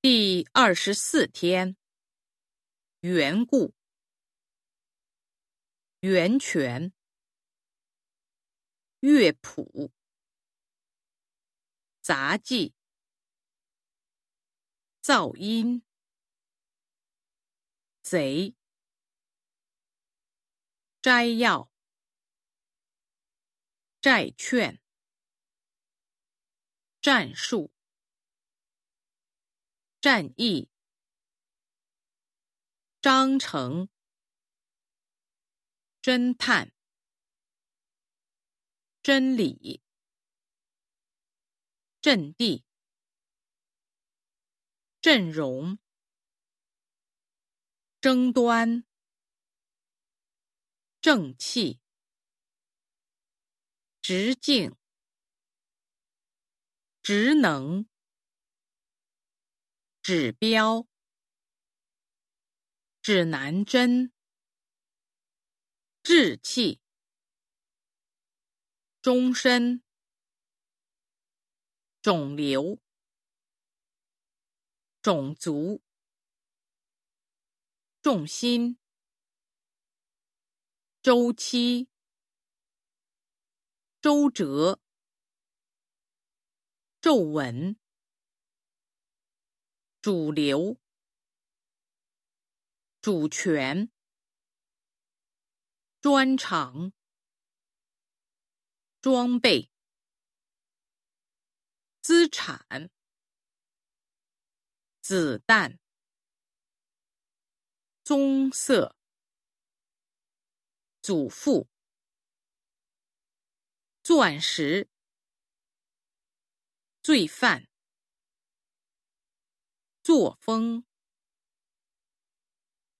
第二十四天，缘故，源泉，乐谱，杂技，噪音，贼，摘要，债券，战术。战役，章程，侦探，真理，阵地，阵容，争端，正气，直径，职能。指标，指南针，志气，终身，肿瘤，种族，重心，周期，周折，皱纹。主流，主权，专长，装备，资产，子弹，棕色，祖父，钻石，罪犯。作风。